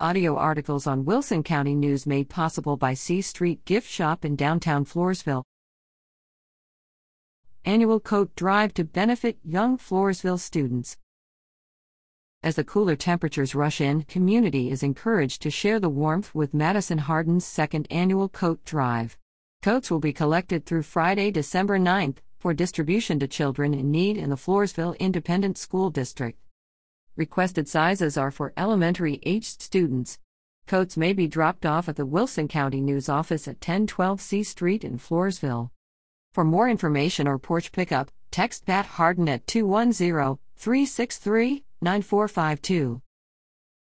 Audio articles on Wilson County News made possible by C Street Gift Shop in downtown Floresville. Annual Coat Drive to benefit young Floresville students. As the cooler temperatures rush in, community is encouraged to share the warmth with Madison Hardin's second annual Coat Drive. Coats will be collected through Friday, December 9th, for distribution to children in need in the Floresville Independent School District. Requested sizes are for elementary aged students. Coats may be dropped off at the Wilson County News Office at 1012 C Street in Floresville. For more information or porch pickup, text Pat Hardin at 210 363 9452.